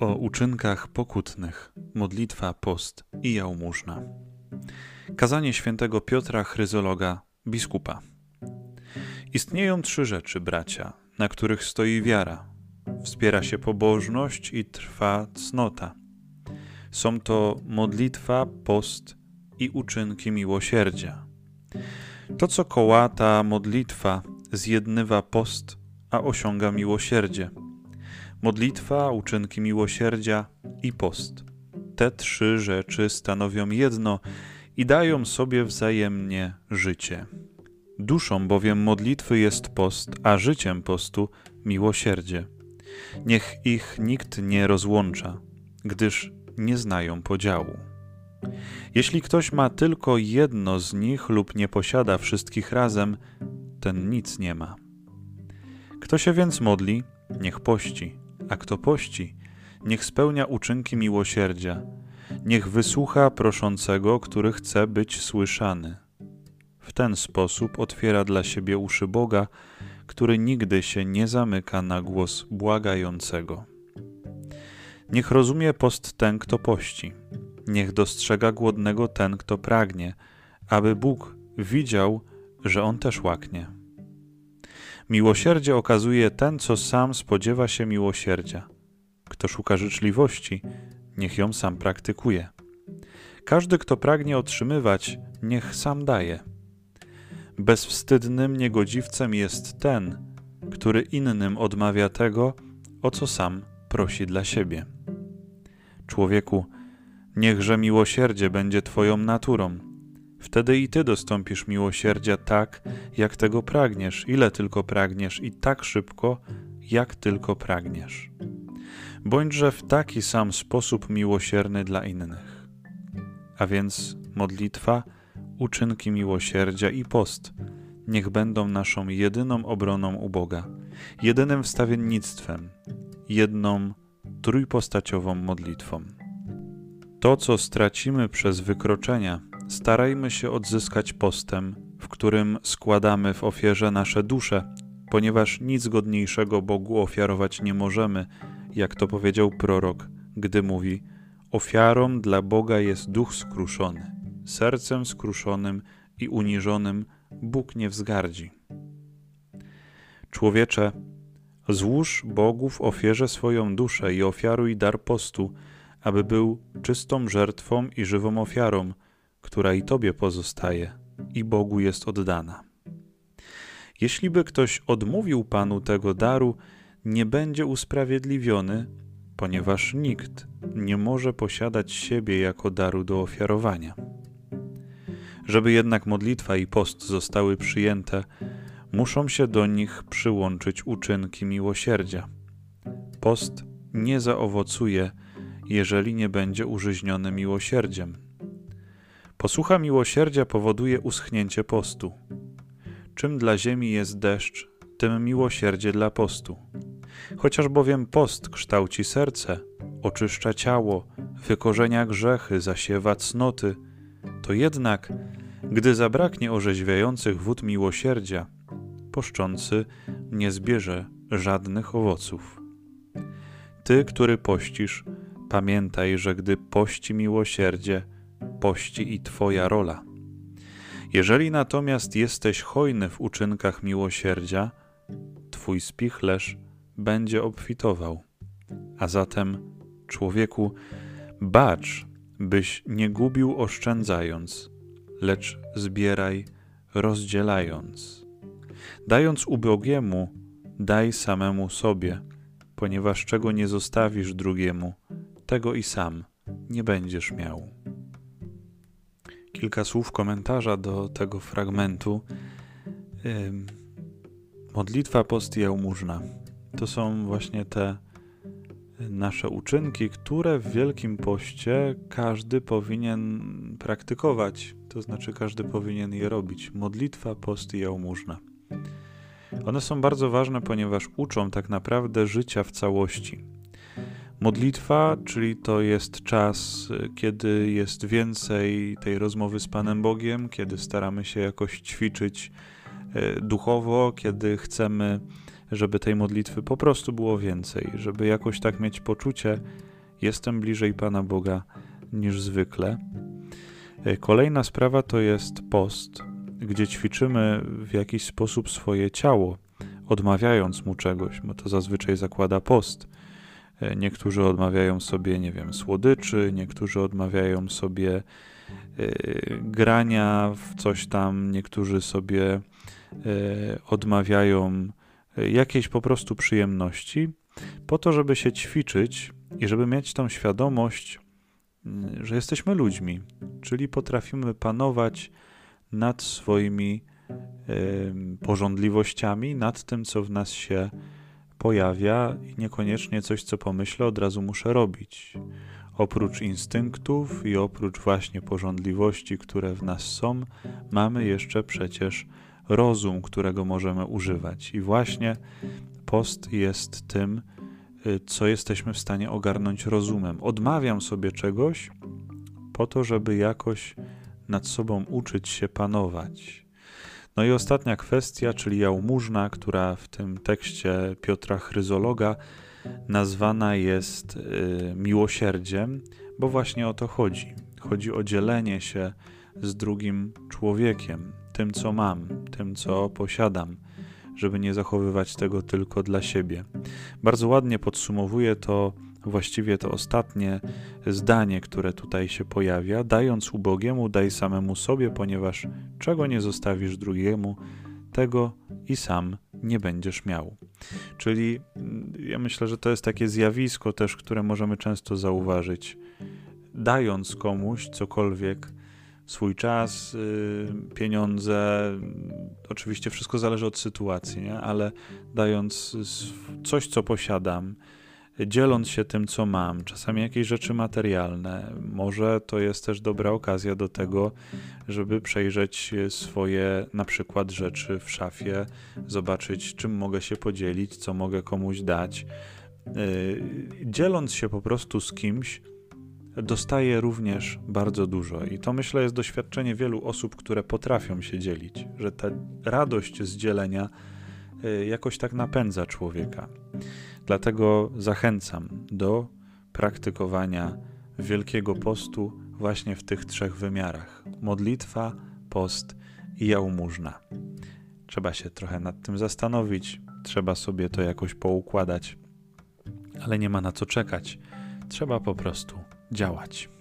O uczynkach pokutnych, modlitwa, post i jałmużna. Kazanie świętego Piotra Chryzologa, biskupa. Istnieją trzy rzeczy, bracia, na których stoi wiara. Wspiera się pobożność i trwa cnota. Są to modlitwa, post i uczynki miłosierdzia. To, co kołata modlitwa, zjednywa post, a osiąga miłosierdzie – modlitwa, uczynki miłosierdzia i post. Te trzy rzeczy stanowią jedno i dają sobie wzajemnie życie. Duszą bowiem modlitwy jest post, a życiem postu miłosierdzie. Niech ich nikt nie rozłącza, gdyż nie znają podziału. Jeśli ktoś ma tylko jedno z nich lub nie posiada wszystkich razem, ten nic nie ma. Kto się więc modli, niech pości a kto pości, niech spełnia uczynki miłosierdzia, niech wysłucha proszącego, który chce być słyszany. W ten sposób otwiera dla siebie uszy Boga, który nigdy się nie zamyka na głos błagającego. Niech rozumie post ten, kto pości, niech dostrzega głodnego ten, kto pragnie, aby Bóg widział, że on też łaknie. Miłosierdzie okazuje ten, co sam spodziewa się miłosierdzia. Kto szuka życzliwości, niech ją sam praktykuje. Każdy, kto pragnie otrzymywać, niech sam daje. Bezwstydnym niegodziwcem jest ten, który innym odmawia tego, o co sam prosi dla siebie. Człowieku, niechże miłosierdzie będzie Twoją naturą, Wtedy i ty dostąpisz miłosierdzia tak, jak tego pragniesz, ile tylko pragniesz, i tak szybko, jak tylko pragniesz. Bądźże w taki sam sposób miłosierny dla innych. A więc modlitwa, uczynki miłosierdzia i post niech będą naszą jedyną obroną u Boga, jedynym wstawiennictwem, jedną trójpostaciową modlitwą. To, co stracimy przez wykroczenia, starajmy się odzyskać postem, w którym składamy w ofierze nasze dusze, ponieważ nic godniejszego Bogu ofiarować nie możemy, jak to powiedział prorok, gdy mówi: Ofiarą dla Boga jest duch skruszony, sercem skruszonym i uniżonym Bóg nie wzgardzi. Człowiecze, złóż Bogu w ofierze swoją duszę i ofiaruj dar postu, aby był czystą żertwą i żywą ofiarą która i Tobie pozostaje i Bogu jest oddana. Jeśli by ktoś odmówił Panu tego daru, nie będzie usprawiedliwiony, ponieważ nikt nie może posiadać siebie jako daru do ofiarowania. Żeby jednak modlitwa i post zostały przyjęte, muszą się do nich przyłączyć uczynki miłosierdzia. Post nie zaowocuje, jeżeli nie będzie użyźniony miłosierdziem. Posłucha miłosierdzia powoduje uschnięcie postu. Czym dla ziemi jest deszcz, tym miłosierdzie dla postu. Chociaż bowiem post kształci serce, oczyszcza ciało, wykorzenia grzechy, zasiewa cnoty, to jednak, gdy zabraknie orzeźwiających wód miłosierdzia, poszczący nie zbierze żadnych owoców. Ty, który pościsz, pamiętaj, że gdy pości miłosierdzie, pości i Twoja rola. Jeżeli natomiast jesteś hojny w uczynkach miłosierdzia, Twój spichlerz będzie obfitował. A zatem, człowieku, bacz, byś nie gubił oszczędzając, lecz zbieraj rozdzielając. Dając ubogiemu, daj samemu sobie, ponieważ czego nie zostawisz drugiemu, tego i sam nie będziesz miał kilka słów komentarza do tego fragmentu. Modlitwa, post jałmużna. To są właśnie te nasze uczynki, które w Wielkim Poście każdy powinien praktykować, to znaczy każdy powinien je robić. Modlitwa, post jałmużna. One są bardzo ważne, ponieważ uczą tak naprawdę życia w całości. Modlitwa, czyli to jest czas, kiedy jest więcej tej rozmowy z Panem Bogiem, kiedy staramy się jakoś ćwiczyć e, duchowo, kiedy chcemy żeby tej modlitwy po prostu było więcej, żeby jakoś tak mieć poczucie, jestem bliżej Pana Boga niż zwykle. E, kolejna sprawa to jest post, gdzie ćwiczymy w jakiś sposób swoje ciało, odmawiając mu czegoś, bo to zazwyczaj zakłada post. E, niektórzy odmawiają sobie, nie wiem, słodyczy, niektórzy odmawiają sobie y, grania w coś tam, niektórzy sobie y, odmawiają jakiejś po prostu przyjemności, po to, żeby się ćwiczyć i żeby mieć tą świadomość, że jesteśmy ludźmi, czyli potrafimy panować nad swoimi porządliwościami, nad tym, co w nas się pojawia i niekoniecznie coś, co pomyślę, od razu muszę robić. Oprócz instynktów i oprócz właśnie porządliwości, które w nas są, mamy jeszcze przecież rozum, którego możemy używać. I właśnie post jest tym, y, co jesteśmy w stanie ogarnąć rozumem. Odmawiam sobie czegoś po to, żeby jakoś nad sobą uczyć się panować. No i ostatnia kwestia, czyli jałmużna, która w tym tekście Piotra Chryzologa nazwana jest y, miłosierdziem, bo właśnie o to chodzi. Chodzi o dzielenie się z drugim człowiekiem, tym co mam, tym co posiadam, żeby nie zachowywać tego tylko dla siebie. Bardzo ładnie podsumowuje to właściwie to ostatnie zdanie, które tutaj się pojawia: dając ubogiemu, daj samemu sobie, ponieważ czego nie zostawisz drugiemu, tego i sam nie będziesz miał. Czyli mm, ja myślę, że to jest takie zjawisko też, które możemy często zauważyć. Dając komuś cokolwiek, swój czas, y, pieniądze, oczywiście wszystko zależy od sytuacji, nie? ale dając coś, co posiadam, dzieląc się tym, co mam, czasami jakieś rzeczy materialne. Może to jest też dobra okazja do tego, żeby przejrzeć swoje na przykład rzeczy w szafie, zobaczyć, czym mogę się podzielić, co mogę komuś dać. Y, dzieląc się po prostu z kimś, dostaje również bardzo dużo. I to myślę jest doświadczenie wielu osób, które potrafią się dzielić, że ta radość z dzielenia y, jakoś tak napędza człowieka. Dlatego zachęcam do praktykowania Wielkiego Postu właśnie w tych trzech wymiarach: modlitwa, post i jałmużna. Trzeba się trochę nad tym zastanowić, trzeba sobie to jakoś poukładać, ale nie ma na co czekać. Trzeba po prostu działać.